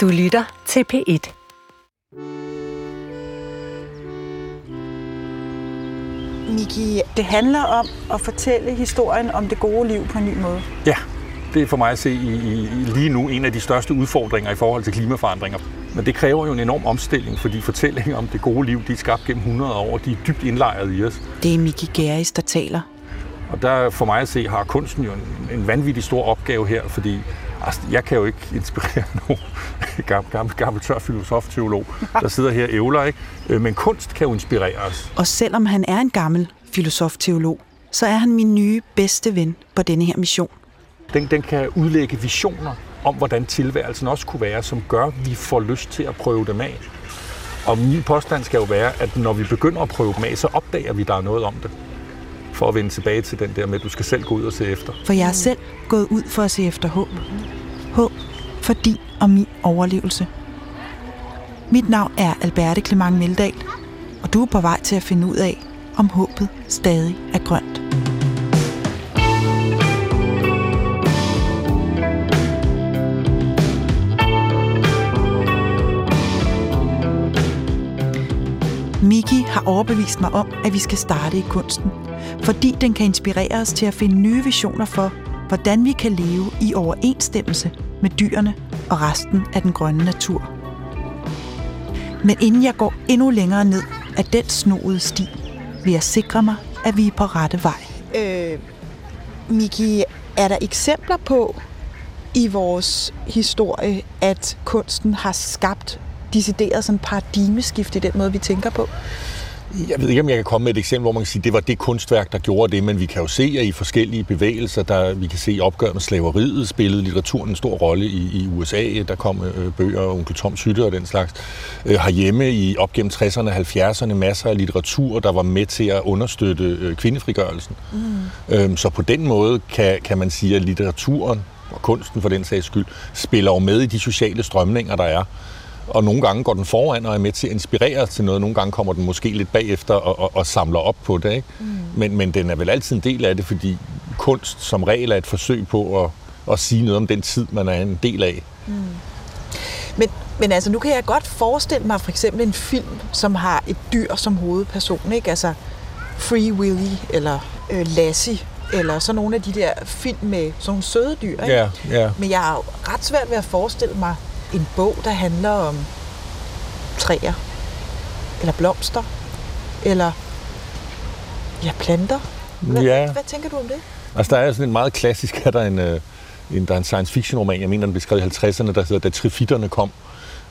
Du lytter til P1. Miki, det handler om at fortælle historien om det gode liv på en ny måde. Ja, det er for mig at se i, i, lige nu en af de største udfordringer i forhold til klimaforandringer. Men det kræver jo en enorm omstilling, fordi fortællinger om det gode liv, de er skabt gennem 100 år, de er dybt indlejret i os. Det er Miki Geris, der taler. Og der for mig at se har kunsten jo en, en vanvittig stor opgave her, fordi altså, jeg kan jo ikke inspirere nogen gammel, gammel, gammel tør filosof-teolog, der sidder her og ævler, ikke? Øh, men kunst kan jo inspirere os. Og selvom han er en gammel filosof-teolog, så er han min nye bedste ven på denne her mission. Den, den kan udlægge visioner om, hvordan tilværelsen også kunne være, som gør, at vi får lyst til at prøve dem af. Og min påstand skal jo være, at når vi begynder at prøve dem af, så opdager vi, at der er noget om det. For at vende tilbage til den der med, at du skal selv gå ud og se efter. For jeg er selv gået ud for at se efter håb. For din og min overlevelse. Mit navn er Alberte Clement Meldal, og du er på vej til at finde ud af, om håbet stadig er grønt. Miki har overbevist mig om, at vi skal starte i kunsten, fordi den kan inspirere os til at finde nye visioner for, hvordan vi kan leve i overensstemmelse med dyrene og resten af den grønne natur. Men inden jeg går endnu længere ned af den snoede sti, vil jeg sikre mig, at vi er på rette vej. Øh, Miki, er der eksempler på i vores historie, at kunsten har skabt decideret sådan paradigmeskift i den måde, vi tænker på? Jeg ved ikke, om jeg kan komme med et eksempel, hvor man kan sige, at det var det kunstværk, der gjorde det, men vi kan jo se, at i forskellige bevægelser, der vi kan se opgør med slaveriet, spillede litteraturen en stor rolle i, i USA. Der kom øh, bøger, onkel Tom Sytte og den slags. Øh, herhjemme i op gennem 60'erne og 70'erne masser af litteratur, der var med til at understøtte øh, kvindefrigørelsen. Mm. Øh, så på den måde kan, kan man sige, at litteraturen og kunsten for den sags skyld, spiller jo med i de sociale strømninger, der er og nogle gange går den foran og er med til at inspirere til noget. Nogle gange kommer den måske lidt bagefter og, og, og samler op på det. Ikke? Mm. Men, men den er vel altid en del af det, fordi kunst som regel er et forsøg på at, at sige noget om den tid, man er en del af. Mm. Men, men altså, nu kan jeg godt forestille mig for eksempel en film, som har et dyr som hovedperson. Ikke? Altså Free Willy eller øh, Lassie eller så nogle af de der film med sådan nogle søde dyr. Ikke? Ja, ja. Men jeg har ret svært ved at forestille mig en bog, der handler om træer, eller blomster, eller ja, planter. Hvad, ja. hvad, tænker du om det? Altså, der er sådan en meget klassisk, er der en, øh, en, der er en science fiction roman, jeg mener, den blev skrevet i 50'erne, der hedder Da trifitterne kom.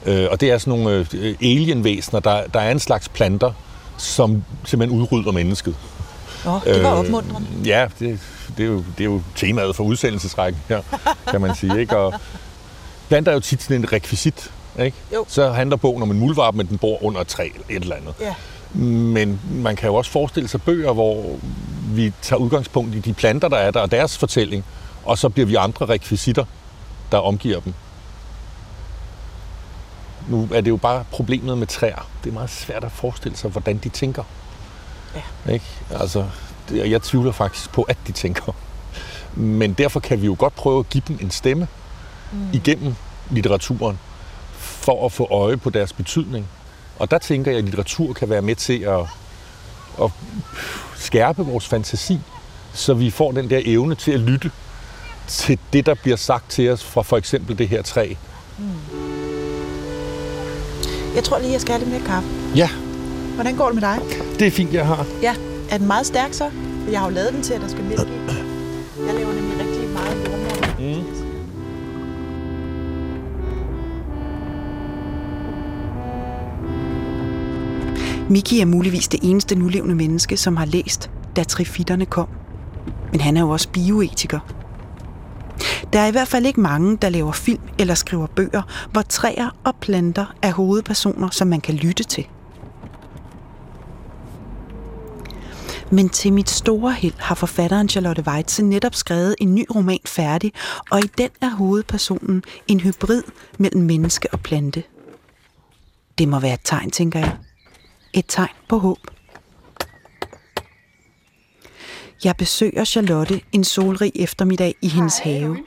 Øh, og det er sådan nogle øh, alienvæsener, der, der er en slags planter, som simpelthen udrydder mennesket. Åh, oh, det var opmuntrende. Øh, ja, det, det, er jo, det er jo temaet for udsendelsesrækken her, kan man sige. Ikke? Og, Planter er jo tit sådan en rekvisit, ikke? Jo. Så handler bogen om en muldvarp, men den bor under et træ eller et eller andet. Ja. Men man kan jo også forestille sig bøger, hvor vi tager udgangspunkt i de planter, der er der, og deres fortælling, og så bliver vi andre rekvisitter, der omgiver dem. Nu er det jo bare problemet med træer. Det er meget svært at forestille sig, hvordan de tænker. Ja. Ikke? Altså, jeg tvivler faktisk på, at de tænker. Men derfor kan vi jo godt prøve at give dem en stemme, mm. igennem litteraturen for at få øje på deres betydning. Og der tænker jeg, at litteratur kan være med til at, at skærpe vores fantasi, så vi får den der evne til at lytte til det, der bliver sagt til os fra for eksempel det her træ. Mm. Jeg tror lige, jeg skal have lidt mere kaffe. Ja. Hvordan går det med dig? Det er fint, jeg har. Ja. Er den meget stærk så? Jeg har jo lavet den til, at der skal mælke i. Jeg laver Miki er muligvis det eneste nulevende menneske, som har læst, da trifitterne kom. Men han er jo også bioetiker. Der er i hvert fald ikke mange, der laver film eller skriver bøger, hvor træer og planter er hovedpersoner, som man kan lytte til. Men til mit store held har forfatteren Charlotte Weitze netop skrevet en ny roman færdig, og i den er hovedpersonen en hybrid mellem menneske og plante. Det må være et tegn, tænker jeg. Et tegn på håb. Jeg besøger Charlotte en solrig eftermiddag i hendes have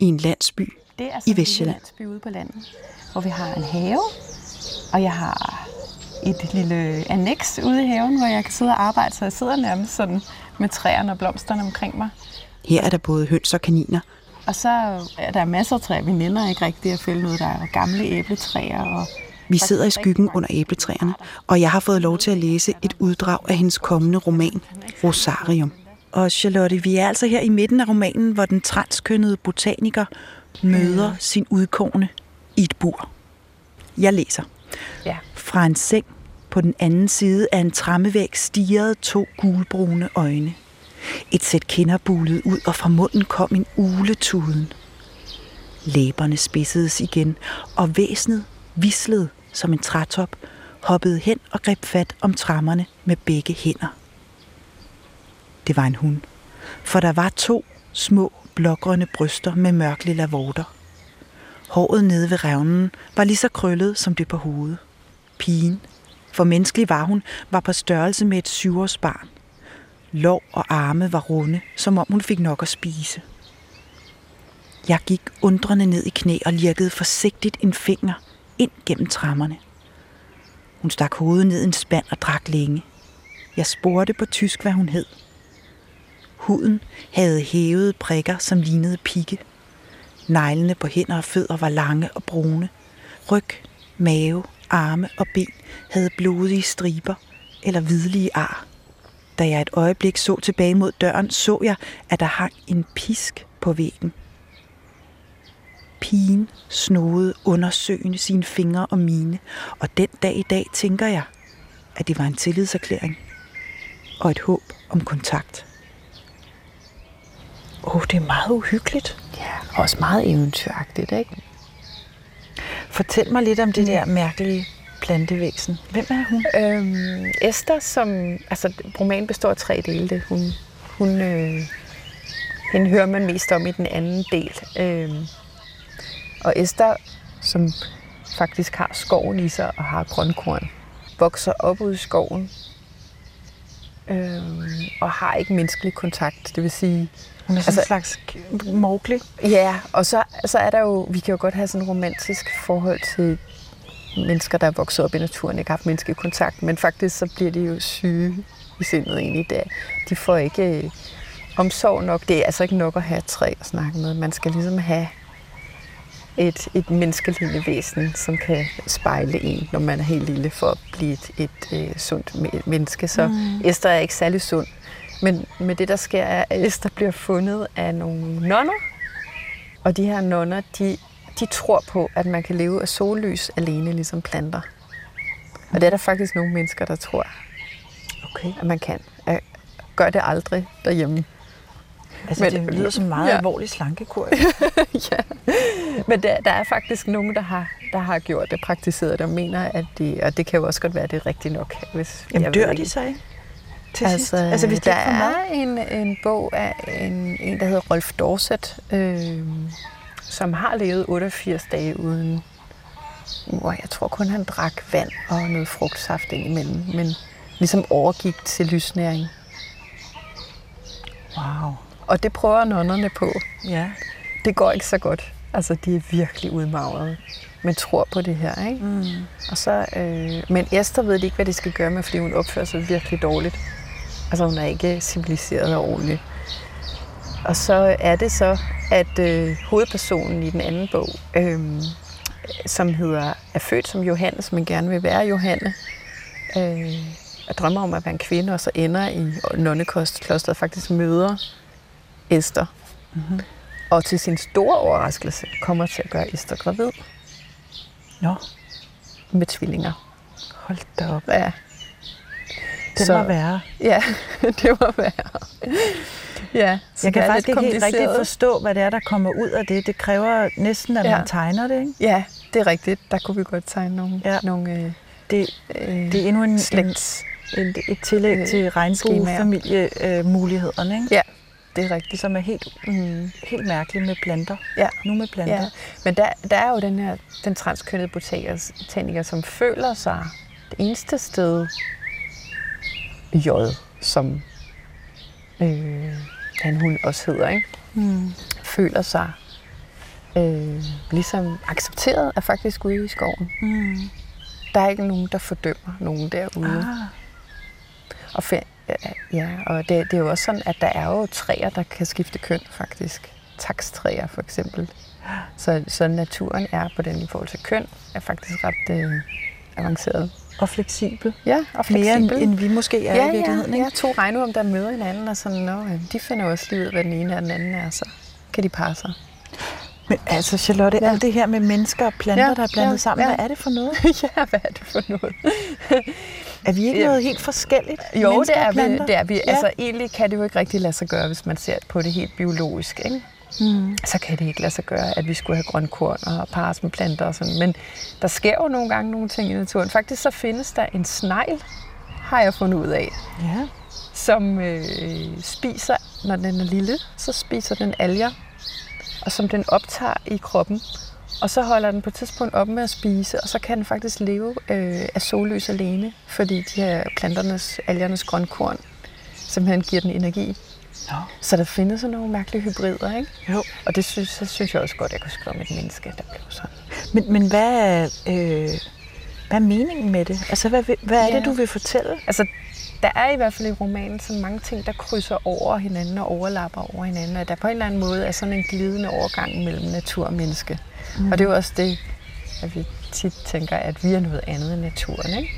i en landsby det er i Vestjylland. en ude på landet, hvor vi har en have, og jeg har et lille annex ude i haven, hvor jeg kan sidde og arbejde, så jeg sidder nærmest sådan med træerne og blomsterne omkring mig. Her er der både høns og kaniner. Og så er der masser af træer. Vi nænder ikke rigtig at fælde noget. Der er gamle æbletræer. Og Vi sidder i skyggen under æbletræerne, og jeg har fået lov til at læse et uddrag af hendes kommende roman, Rosarium. Og Charlotte, vi er altså her i midten af romanen, hvor den transkønnede botaniker møder sin udkårne i et bur. Jeg læser. Ja. Fra en seng på den anden side af en trammevæg stirrede to gulbrune øjne. Et sæt kinder bulede ud, og fra munden kom en uletuden. Læberne spidsedes igen, og væsenet vislede som en trætop, hoppede hen og greb fat om trammerne med begge hænder. Det var en hund, for der var to små blågrønne bryster med mørklilla vorter. Håret nede ved revnen var lige så krøllet som det på hovedet. Pigen, for menneskelig var hun, var på størrelse med et syvårsbarn. Lov og arme var runde, som om hun fik nok at spise. Jeg gik undrende ned i knæ og lirkede forsigtigt en finger ind gennem trammerne. Hun stak hovedet ned i en spand og drak længe. Jeg spurgte på tysk, hvad hun hed. Huden havde hævede prikker, som lignede pigge. Neglene på hænder og fødder var lange og brune. Ryg, mave, arme og ben havde blodige striber eller hvidlige ar. Da jeg et øjeblik så tilbage mod døren, så jeg, at der hang en pisk på væggen. Pigen snodede undersøgende sine fingre og mine, og den dag i dag tænker jeg, at det var en tillidserklæring og et håb om kontakt. Åh, oh, det er meget uhyggeligt. Ja, også meget eventyragtigt, ikke? Fortæl mig lidt om det der mærkelige plantevæsen. Hvem er hun? Øhm, Esther, som... Altså, romanen består af tre dele. Hun, hun, øh, hende hører man mest om i den anden del. Øhm, og Esther, som faktisk har skoven i sig og har grønkorn, vokser op ude i skoven øhm, og har ikke menneskelig kontakt. Det vil sige, Hun er sådan altså, en slags Mowgli. Ja, og så, så er der jo, vi kan jo godt have sådan et romantisk forhold til mennesker, der er vokset op i naturen, ikke har haft menneskelig kontakt, men faktisk så bliver de jo syge i sindet egentlig der. De får ikke øh, omsorg nok. Det er altså ikke nok at have et træ at snakke med. Man skal ligesom have et, et menneskelignende væsen, som kan spejle en, når man er helt lille, for at blive et, et øh, sundt me- menneske. Så mm. Esther er ikke særlig sund. Men med det, der sker, er, at Esther bliver fundet af nogle nonner. Og de her nonner, de, de tror på, at man kan leve af sollys alene, ligesom planter. Og det er der faktisk nogle mennesker, der tror, Okay. at man kan. Jeg gør det aldrig derhjemme. Altså, Men- det lyder som en meget Ja. alvorlig slankekur. ja. Men der, der er faktisk nogen, der har, der har gjort det, praktiseret det, og mener, at det, og det kan jo også godt være, at det er rigtigt nok. Hvis, Jamen, jeg dør de så ikke? Til Altså, sidst? Altså, hvis de der mad? er en, en bog af en, en, der hedder Rolf Dorset, øh, som har levet 88 dage uden, hvor jeg tror kun han drak vand og noget frugtsaft indimellem, men ligesom overgik til lysnæring. Wow. Og det prøver nonnerne på. Ja. Det går ikke så godt. Altså, de er virkelig udmagrede, men tror på det her, ikke? Mm. Og så, øh, men Esther ved ikke, hvad de skal gøre med, fordi hun opfører sig virkelig dårligt. Altså, hun er ikke civiliseret og ordentlig. Og så er det så, at øh, hovedpersonen i den anden bog, øh, som hedder er født som Johannes, men gerne vil være Johanne, øh, og drømmer om at være en kvinde, og så ender i nonneklosteret faktisk møder Esther. Mm-hmm. Og til sin store overraskelse kommer til at gøre Esther gravid Nå, med tvillinger. hold da op. Ja, Det Så- må være. Ja, det må være. Ja, så Jeg kan faktisk ikke helt rigtigt forstå, hvad det er, der kommer ud af det. Det kræver næsten, at Ja. man tegner det, ikke? Ja, det er rigtigt. Der kunne vi godt tegne nogle, Ja. nogle øh, Det, øh, det er endnu en, en, slægts. et, tillæg Øh, til regnbuefamiliemulighederne, ikke? Ja, det er rigtigt. som er helt, Mm. helt mærkeligt med planter. Ja. Nu med planter. Ja, men der, der er jo den her, den transkønnede botaniker, som føler sig det eneste sted J, som øh, han hun også hedder, ikke? Mm. føler sig øh, ligesom accepteret er faktisk ude i skoven. Mm. Der er ikke nogen, der fordømmer nogen derude. Ah. Og, ja, og det, det er jo også sådan, at der er jo træer, der kan skifte køn faktisk. Takstræer for eksempel. Så, så naturen er på den i forhold til køn, er faktisk ret øh, avanceret. Og fleksibel. Ja, og Mere end, fleksibel. end vi måske er ja, i virkeligheden. ja, ikke? ja, to regnorm, der møder hinanden, og sådan, Nå, ja, de finder også lige ud, hvad den ene og den anden er, så kan de parre sig. Men altså, Charlotte, ja. Alt det her med mennesker og planter, Ja, der er blandet ja, sammen, ja. hvad er det for noget? ja, hvad er det for noget? Er vi ikke Ja. noget helt forskelligt? Jo, det er, vi, det er vi. Ja. Altså, egentlig kan det jo ikke rigtig lade sig gøre, hvis man ser på det helt biologisk. Ikke? Mm. Så kan det ikke lade sig gøre, at vi skulle have grønkorn og pares med planter og sådan. Men der sker jo nogle gange nogle ting i naturen. Faktisk så findes der en snegl, har jeg fundet ud af, Ja. som øh, spiser, når den er lille, så spiser den alger, og som den optager i kroppen. Og så holder den på et tidspunkt op med at spise, og så kan den faktisk leve øh, af sollys alene, fordi de her planternes, algernes grønkorn simpelthen giver den energi. Nå. Så der findes sådan nogle mærkelige hybrider, ikke? Jo. Og det synes, så synes jeg også godt, at jeg kunne skrive om et menneske, der blev sådan. Men, men hvad, øh, hvad er meningen med det? Altså, hvad, hvad er Ja. det, du vil fortælle? Altså, der er i hvert fald i romanen så mange ting, der krydser over hinanden og overlapper over hinanden, og der på en eller anden måde er sådan en glidende overgang mellem natur og menneske. Mm. Og det er jo også det, at vi tit tænker, at vi er noget andet end naturen, ikke?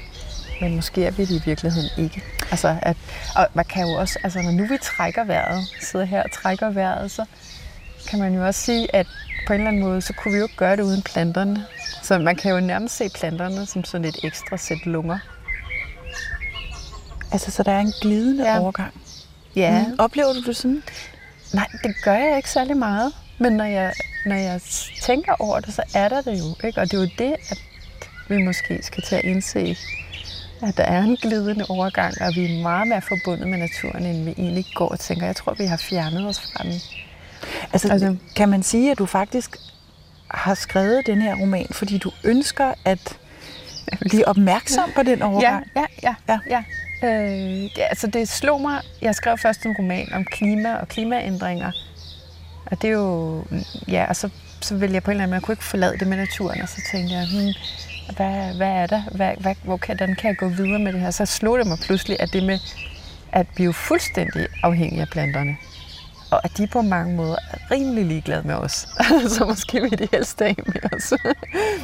Men måske er vi det i virkeligheden ikke. Altså, at, og man kan jo også, altså når nu vi trækker vejret, sidder her og trækker vejret, så kan man jo også sige, at på en eller anden måde, så kunne vi jo ikke gøre det uden planterne. Så man kan jo nærmest se planterne som sådan et ekstra sæt lunger. Altså, så der er en glidende ja. Ja. overgang. Ja, Mm. Oplever du det sådan? Nej, det gør jeg ikke særlig meget. Men når jeg, når jeg tænker over det, så er der det jo. Ikke? Og det er jo det, at vi måske skal til at indse, at der er en glidende overgang, og vi er meget mere forbundet med naturen, end vi egentlig går og tænker. Jeg tror, vi har fjernet os fra den. Altså, Altså- kan man sige, at du faktisk har skrevet den her roman, fordi du ønsker at blive opmærksom på den Ja, overgang? ja, ja. Ja. ja. Øh, ja, altså det slog mig, jeg skrev først en roman om klima og klimaændringer, og det er jo, mm, ja, og så, så ville jeg på en eller anden måde, jeg kunne ikke forlade det med naturen, og så tænkte jeg, hmm, hvad, hvad er der, hvad, hvad, hvor kan, hvordan kan jeg gå videre med det her? Så slog det mig pludselig, at det med, at vi er fuldstændig afhængige af planterne, og at de på mange måder er rimelig ligeglade med os. så måske vil de helst af med os.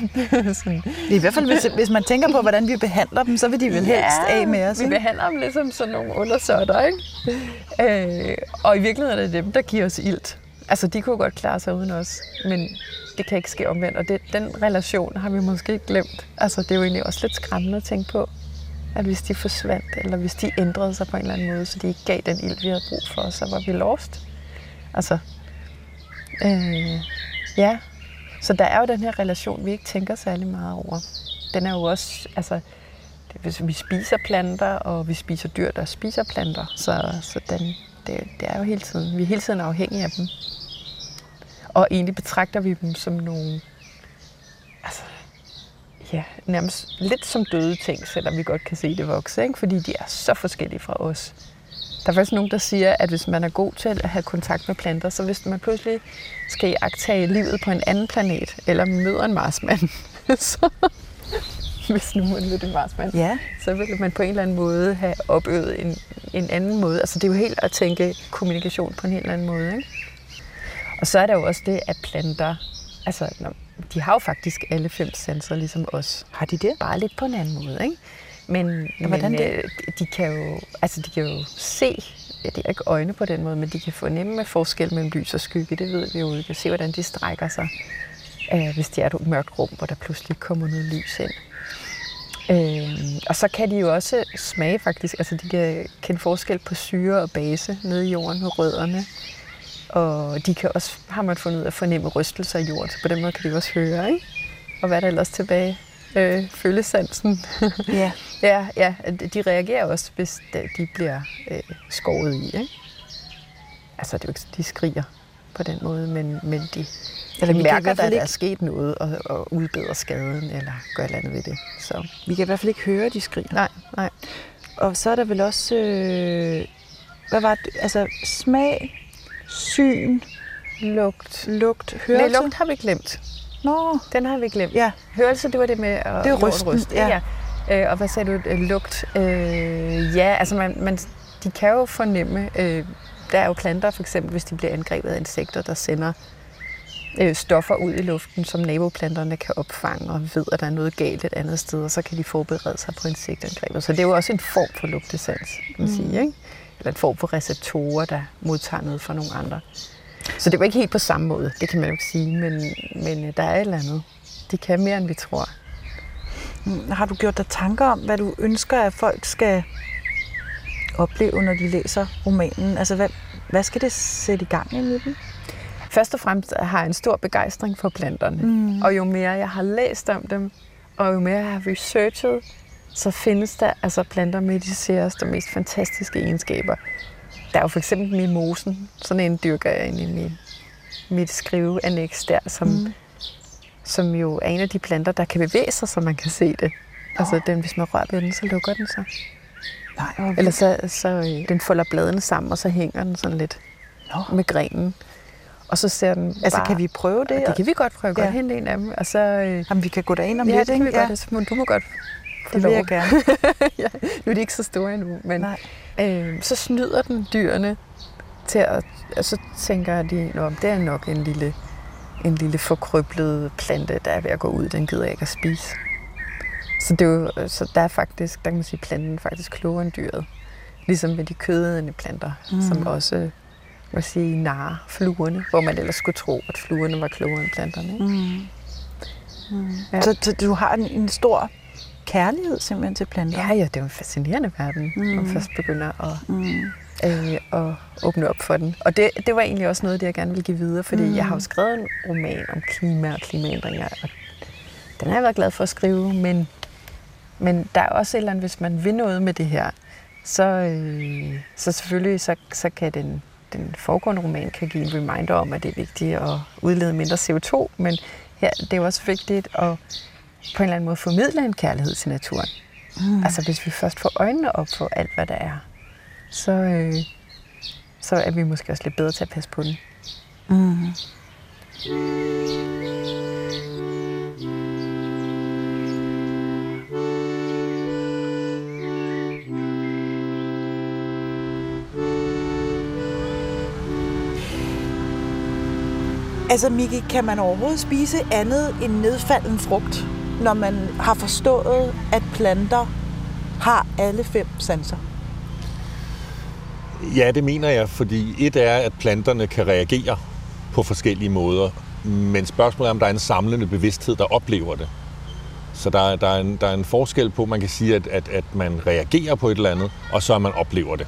Sådan. I hvert fald, hvis, hvis man tænker på, hvordan vi behandler dem, så vil de vel helst af med os. Vi ikke? behandler dem ligesom sådan nogle undersøtter, ikke? Øh, og i virkeligheden er det dem, der giver os ilt. Altså, de kunne godt klare sig uden os, men det kan ikke ske omvendt. Og det, den relation har vi måske glemt. Altså, det er jo egentlig også lidt skræmmende at tænke på, at hvis de forsvandt, eller hvis de ændrede sig på en eller anden måde, så de ikke gav den ild, vi havde brug for, så var vi lost. Altså, øh, ja. Så der er jo den her relation, vi ikke tænker særlig meget over. Den er jo også, altså, det, hvis vi spiser planter, og vi spiser dyr, der spiser planter, så, så den, det, det er jo hele tiden, vi er hele tiden afhængige af dem. Og egentlig betragter vi dem som nogle, altså, ja, nærmest lidt som døde ting, selvom vi godt kan se det vokse, ikke? fordi de er så forskellige fra os. Der er faktisk nogen, der siger, at hvis man er god til at have kontakt med planter, så hvis man pludselig skal agtage livet på en anden planet, eller møder en marsmand, så, hvis nu man mødte en marsmand, Ja, så vil man på en eller anden måde have opøvet en, en anden måde. Altså det er jo helt at tænke kommunikation på en helt anden måde. Ikke? Og så er der jo også det, at planter, altså de har jo faktisk alle fem sanser ligesom os. har de det? Bare lidt på en anden måde, ikke? Men, hvordan men det? øh, de kan jo, altså de kan jo se, ja, det er ikke øjne på den måde, men de kan fornemme forskel mellem lys og skygge, det ved vi jo. Vi kan se, hvordan de strækker sig, øh, hvis de er et mørkt rum, hvor der pludselig kommer noget lys ind. Øh, og så kan de jo også smage faktisk, altså de kan kende forskel på syre og base nede i jorden med rødderne. Og de kan også, har man fundet ud af, fornemme rystelser i jorden, så på den måde kan de også høre, ikke? Og hvad er der ellers tilbage? Øh, følesansen. Ja. ja, ja, de reagerer også, hvis de bliver øh, skåret i, ikke? Altså, det er jo ikke, de skriger på den måde, men, men de, Eller de mærker, at der er sket noget, og, og udbedrer skaden, eller gør et eller andet ved det. Så Vi kan i hvert fald ikke høre, de skriger. nej, nej. Og så er der vel også, øh, hvad var det, altså smag, syn Lugt. Lugt, hørelse? Nej, lugt har vi glemt. Nå, Den har vi glemt. ja. Hørelse, det var det med at Det er rysten, ryste, ja. ja. Øh, og hvad sagde du? Lugt. Øh, ja, altså man, man, de kan jo fornemme, øh, der er jo planter for eksempel, hvis de bliver angrebet af insekter, der sender øh, stoffer ud i luften, som naboplanterne kan opfange og ved, at der er noget galt et andet sted, og så kan de forberede sig på insektangrebet. Så det er jo også en form for lugtesans, kan man mm. sige, ikke? Eller en form for receptorer, der modtager noget fra nogle andre. Så det var ikke helt på samme måde, det kan man jo ikke sige, men, men øh, der er et eller andet. De kan mere, end vi tror. Mm, Har du gjort dig tanker om, hvad du ønsker, at folk skal opleve, når de læser romanen? Altså, hvad, hvad skal det sætte i gang i dem? Først og fremmest har jeg en stor begejstring for planterne. Mm. Og jo mere jeg har læst om dem, og jo mere jeg har researchet, så findes der altså planter med de særeste og mest fantastiske egenskaber. Der er jo for eksempel mimosen. Sådan en dyrker jeg ind i min, mit skriveannex der, som, mm. som jo er en af de planter, der kan bevæge sig, så man kan se det. Altså den, hvis man rører ved den, så lukker den sig. Nej, hvor Eller så, så øh, den folder bladene sammen, og så hænger den sådan lidt Nå. med grenen. Og så ser den Altså, bare, kan vi prøve det? Det kan vi godt prøve. Godt Ja. hente en af dem. Og så, øh, Jamen, vi kan gå derind om ja, lidt, det kan vi ikke? godt. Ja. Du må godt det vil jeg gerne. ja, nu er de ikke så store endnu. Men Nej. øh, så snyder den dyrene til at... Og så tænker de, at det er nok en lille, en lille forkryblet plante, der er ved at gå ud. Den gider jeg ikke at spise. Så, det er jo, så der er faktisk, der kan man sige, planten faktisk klogere end dyret. Ligesom med de kødende planter, mm. som også hvad sige, narrer fluerne, hvor man ellers skulle tro, at fluerne var klogere end planterne. Ikke? Mm. Ja. Så, så du har en, en stor kærlighed simpelthen til planter? Ja, ja, det er jo en fascinerende verden, mm. når man først begynder at, Mm. øh, at åbne op for den. Og det, det var egentlig også noget, det jeg gerne ville give videre, fordi mm. jeg har jo skrevet en roman om klima og klimaændringer, og den har jeg været glad for at skrive, men, men der er også et eller andet, hvis man vil noget med det her, så, øh, så selvfølgelig så, så kan den, den foregående roman kan give en reminder om, at det er vigtigt at udlede mindre CO2, men her, det er jo også vigtigt at på en eller anden måde formidle en kærlighed til naturen. Mm. Altså hvis vi først får øjnene op for alt, hvad der er, så, øh, så er vi måske også lidt bedre til at passe på den. Mm. Altså, Miki, kan man overhovedet spise andet end nedfalden frugt, når man har forstået, at planter har alle fem sanser? Ja, det mener jeg, fordi et er, at planterne kan reagere på forskellige måder, men spørgsmålet er, om der er en samlende bevidsthed, der oplever det. Så der, er- der, er, en, der er en forskel på, man kan sige, at, at, at man reagerer på et eller andet, og så at man oplever det.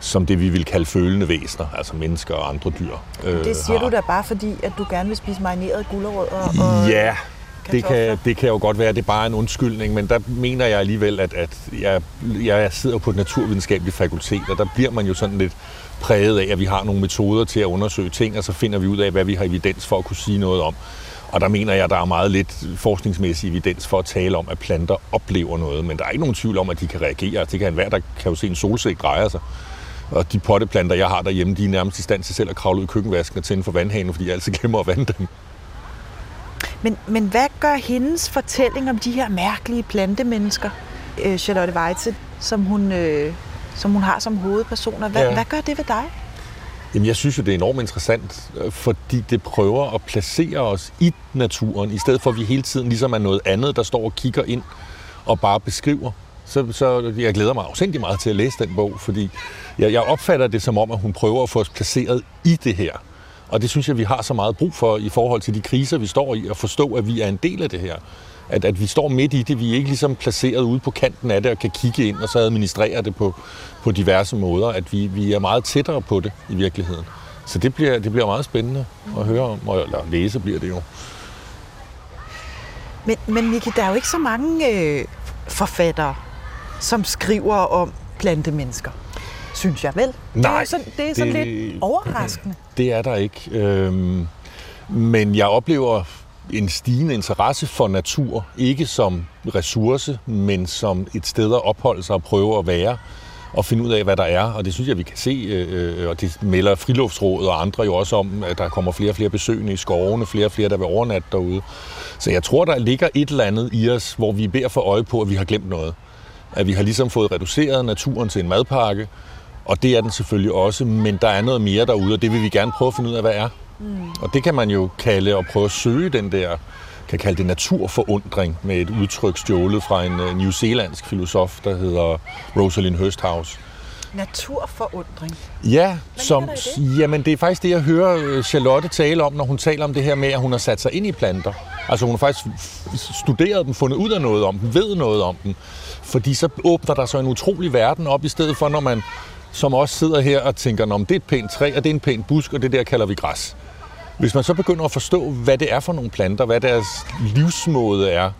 Som det, vi vil kalde følende væsener, altså mennesker og andre dyr. øh, Det siger har. du da bare fordi, at du gerne vil spise marineret gulerødder og Ja, det kan, det kan jo godt være, at det bare er en undskyldning, men der mener jeg alligevel, at, at jeg, jeg sidder på et naturvidenskabeligt fakultet, og der bliver man jo sådan lidt præget af, at vi har nogle metoder til at undersøge ting, og så finder vi ud af, hvad vi har evidens for at kunne sige noget om. Og der mener jeg, at der er meget lidt forskningsmæssig evidens for at tale om, at planter oplever noget, men der er ikke nogen tvivl om, at de kan reagere. Det kan enhver, der kan jo se en solsæk drejer sig. Og de potteplanter, jeg har derhjemme, de er nærmest i stand til selv at kravle ud i køkkenvasken og tænde for vandhanen, fordi jeg altid glemmer at vande dem. Men, men hvad gør hendes fortælling om de her mærkelige plantemennesker, øh, Charlotte Weitze, som hun, øh, som hun har som hovedpersoner? Hvad, Ja. hvad gør det ved dig? Jamen, jeg synes jo, det er enormt interessant, øh, fordi det prøver at placere os i naturen, i stedet for at vi hele tiden ligesom er noget andet, der står og kigger ind og bare beskriver. Så, så jeg glæder mig afsindig meget til at læse den bog, fordi jeg, jeg opfatter det som om, at hun prøver at få os placeret i det her. Og det synes jeg, vi har så meget brug for i forhold til de kriser, vi står i, at forstå, at vi er en del af det her. At, at vi står midt i det, vi er ikke ligesom placeret ude på kanten af det og kan kigge ind og så administrere det på, på diverse måder. At vi, vi er meget tættere på det i virkeligheden. Så det bliver, det bliver meget spændende at høre om, og- eller læse bliver det jo. Men, men Miki, der er jo ikke så mange øh, forfattere, som skriver om plantemennesker, synes jeg vel? det er, Nej, sådan, det er sådan det- lidt overraskende. Det er der ikke. Øhm, men jeg oplever en stigende interesse for natur, ikke som ressource, men som et sted at opholde sig og prøve at være. og finde ud af, hvad der er. Og det synes jeg, vi kan se, øh, og det melder Friluftsrådet og andre jo også om, at der kommer flere og flere besøgende i skovene, flere og flere, der vil overnatte derude. Så jeg tror, der ligger et eller andet i os, hvor vi beder for øje på, at vi har glemt noget. At vi har ligesom fået reduceret naturen til en madpakke, og det er den selvfølgelig også, men der er noget mere derude, og det vil vi gerne prøve at finde ud af, hvad er. Mm. Og det kan man jo kalde og prøve at søge den der, kan kalde det naturforundring, med et udtryk stjålet fra en uh, New Zealandsk filosof, der hedder Rosalind Hursthouse. Naturforundring? Ja, som, det? jamen det er faktisk det, jeg hører øh, Charlotte tale om, når hun taler om det her med, at hun har sat sig ind i planter. Altså hun har faktisk studeret dem, fundet ud af noget om dem, ved noget om dem. Fordi så åbner der så en utrolig verden op, i stedet for når man som også sidder her og tænker, om det er et pænt træ, og det er en pæn busk, og det der kalder vi græs. Hvis man så begynder at forstå, hvad det er for nogle planter, hvad deres livsmåde er,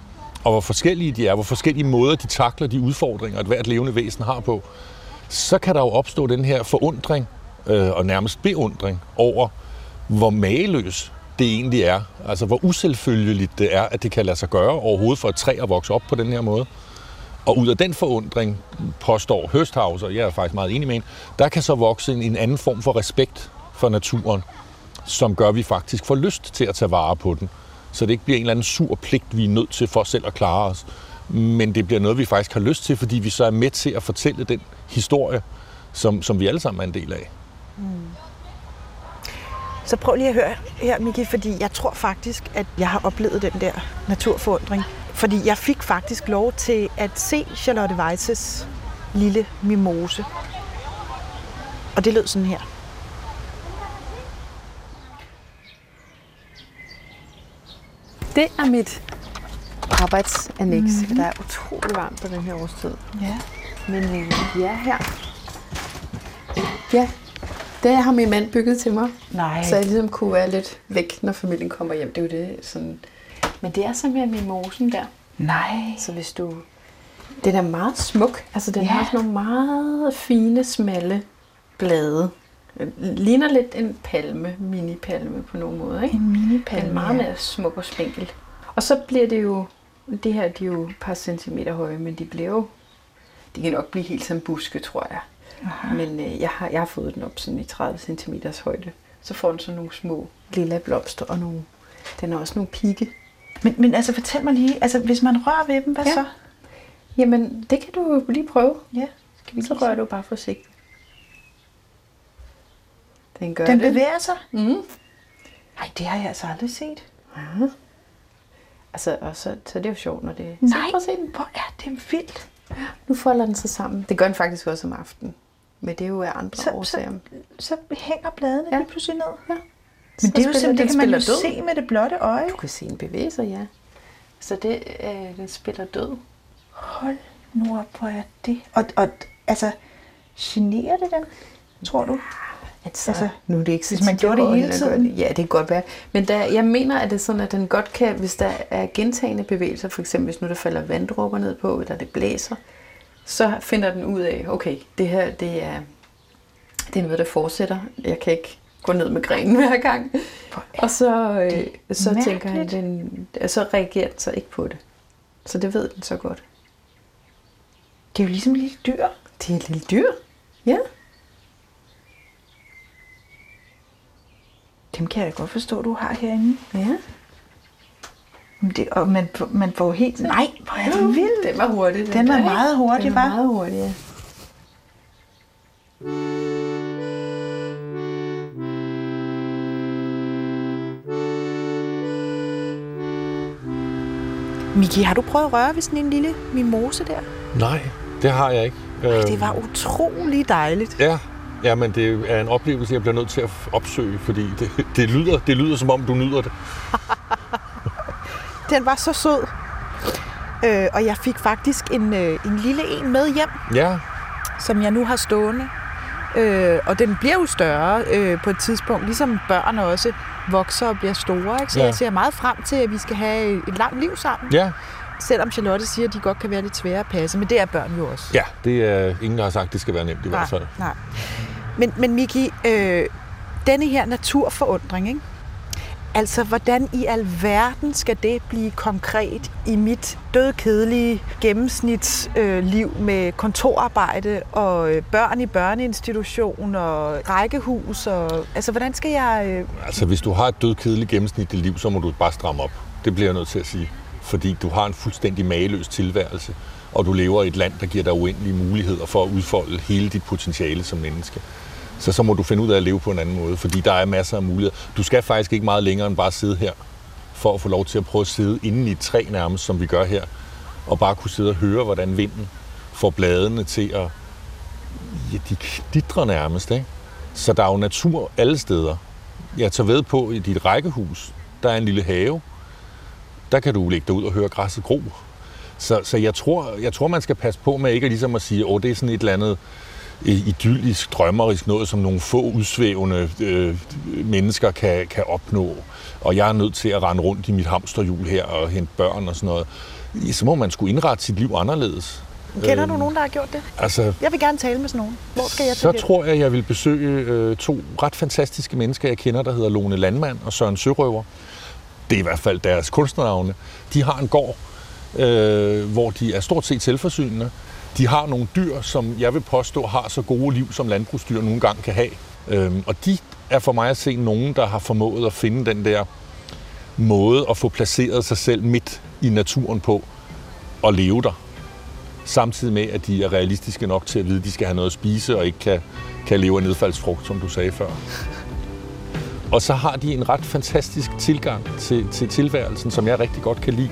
og hvor forskellige de er, hvor forskellige måder de takler de udfordringer, et hvert levende væsen har på, så kan der jo opstå den her forundring øh, og nærmest beundring over, hvor mageløs det egentlig er. Altså, hvor uselvfølgeligt det er, at det kan lade sig gøre overhovedet for et træ at vokse op på den her måde. Og ud af den forundring, påstår Høsthaus, og jeg er faktisk meget enig med en, der kan så vokse en anden form for respekt for naturen, som gør, at vi faktisk får lyst til at tage vare på den. Så det ikke bliver en eller anden sur pligt, vi er nødt til for selv at klare os. Men det bliver noget, vi faktisk har lyst til, fordi vi så er med til at fortælle den historie, som, som vi alle sammen er en del af. Mm. Så prøv lige at høre her, Miki, fordi jeg tror faktisk, at jeg har oplevet den der naturforundring. Fordi jeg fik faktisk lov til at se Charlotte Weisses lille mimose. Og det lød sådan her. Det er mit arbejdsannex. Mm-hmm. Der er utrolig varmt på den her årstid. Ja. Men øh, ja, her. Ja, det har min mand bygget til mig. Nej. Så jeg ligesom kunne være lidt væk, når familien kommer hjem. Det er jo det. Sådan. Men det er simpelthen mimosen der. Nej. Så hvis du... Den er meget smuk. Altså, den ja. har sådan nogle meget fine, smalle blade. Ligner lidt en palme, mini-palme på nogen måde, ikke? En mini-palme, Den er meget ja. smuk og spinkel. Og så bliver det jo... Det her, de er jo et par centimeter høje, men de bliver jo... De kan nok blive helt som buske, tror jeg. Aha. Men øh, jeg, har, jeg har fået den op sådan i 30 cm højde. Så får den sådan nogle små lilla blomster og nogle... Den har også nogle pigge. Men, men altså fortæl mig lige, altså hvis man rører ved dem, hvad ja. så? Jamen, det kan du lige prøve. Ja. Skal vi så rører du bare forsigtigt. Den gør Den det. bevæger sig? Mm. Nej, det har jeg altså aldrig set. Ja. Altså, og så, så er det jo sjovt, når det... Nej, så prøv at se den. hvor er det vildt. Nu folder den sig sammen. Det gør den faktisk også om aftenen. Men det er jo af andre så, årsager. Så, så hænger bladene ja. lige pludselig ned. Ja. Men det er jo simpelthen, det kan man jo død. se med det blotte øje. Du kan se en bevæge sig, ja. Så det, øh, den spiller død. Hold nu op, hvor er det. Og, og altså, generer det den, tror du? Altså, Altså, nu er det ikke så hvis man gjorde det hele tiden. Det. Ja, det kan godt være. Men der, jeg mener, at det er sådan, at den godt kan, hvis der er gentagende bevægelser, for eksempel hvis nu der falder vanddråber ned på, eller det blæser, så finder den ud af, okay, det her, det er, det er noget, der fortsætter. Jeg kan ikke gå ned med grenen hver gang. Og så, øh, så tænker han, den, så reagerer den så ikke på det. Så det ved den så godt. Det er jo ligesom et lille dyr. Det er et lille dyr. Ja. Dem kan jeg godt forstå, du har herinde. Ja. Men Det, og man, man får helt... Nej, hvor er det vildt. Den var hurtig. Den var der, ikke? meget hurtig, Den var meget hurtig, ja. Miki, har du prøvet at røre ved sådan en lille mimose der? Nej, det har jeg ikke. Øh, Det var utrolig dejligt. Ja, ja, men det er en oplevelse, jeg bliver nødt til at opsøge, fordi det, det, lyder, det lyder som om, du nyder det. Den var så sød. Øh, og jeg fik faktisk en, øh, en lille en med hjem, Ja, som jeg nu har stående. Øh, og den bliver jo større øh, på et tidspunkt, ligesom børn også vokser og bliver store. Ikke? Så Ja. jeg ser meget frem til, at vi skal have et langt liv sammen. ja, Selvom Charlotte siger, at de godt kan være lidt svære at passe, men det er børn jo også. ja. Det er ingen, der har sagt, det skal være nemt i hvert fald. Nej. Men, men Miki, øh, denne her naturforundring, ikke? Altså, hvordan i alverden skal det blive konkret i mit dødkedelige gennemsnitsliv øh, med kontorarbejde og øh, børn i børneinstitution og rækkehus? Og, altså, hvordan skal jeg... Øh... Altså, hvis du har et dødkedeligt gennemsnitligt liv, så må du bare stramme op. Det bliver jeg nødt til at sige. Fordi du har en fuldstændig mageløs tilværelse, og du lever i et land, der giver dig uendelige muligheder for at udfolde hele dit potentiale som menneske så så må du finde ud af at leve på en anden måde, fordi der er masser af muligheder. Du skal faktisk ikke meget længere end bare sidde her, for at få lov til at prøve at sidde inde i et træ nærmest, som vi gør her, og bare kunne sidde og høre, hvordan vinden får bladene til at... Ja, de klitrer nærmest, ikke? Så der er jo natur alle steder. Jeg tager ved på, i dit rækkehus, der er en lille have. Der kan du lægge dig ud og høre græsset gro. Så, så jeg, tror, jeg tror, man skal passe på med ikke ligesom at sige, at det er sådan et eller andet idyllisk, drømmerisk noget, som nogle få udsvævende øh, mennesker kan, kan opnå. Og jeg er nødt til at rende rundt i mit hamsterhjul her og hente børn og sådan noget. Så må man skulle indrette sit liv anderledes. Kender du øhm, nogen, der har gjort det? Altså, jeg vil gerne tale med sådan nogen. Hvor skal jeg Så tror jeg, jeg vil besøge øh, to ret fantastiske mennesker, jeg kender, der hedder Lone Landmand og Søren Sørøver. Det er i hvert fald deres kunstnernavne. De har en gård, øh, hvor de er stort set selvforsynende. De har nogle dyr, som jeg vil påstå har så gode liv, som landbrugsdyr nogle gange kan have. Øhm, og de er for mig at se nogen, der har formået at finde den der måde at få placeret sig selv midt i naturen på og leve der. Samtidig med, at de er realistiske nok til at vide, at de skal have noget at spise og ikke kan, kan leve af nedfaldsfrugt, som du sagde før. Og så har de en ret fantastisk tilgang til, til tilværelsen, som jeg rigtig godt kan lide,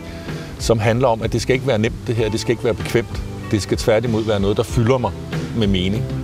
som handler om, at det skal ikke være nemt det her, det skal ikke være bekvemt. Det skal tværtimod være noget, der fylder mig med mening.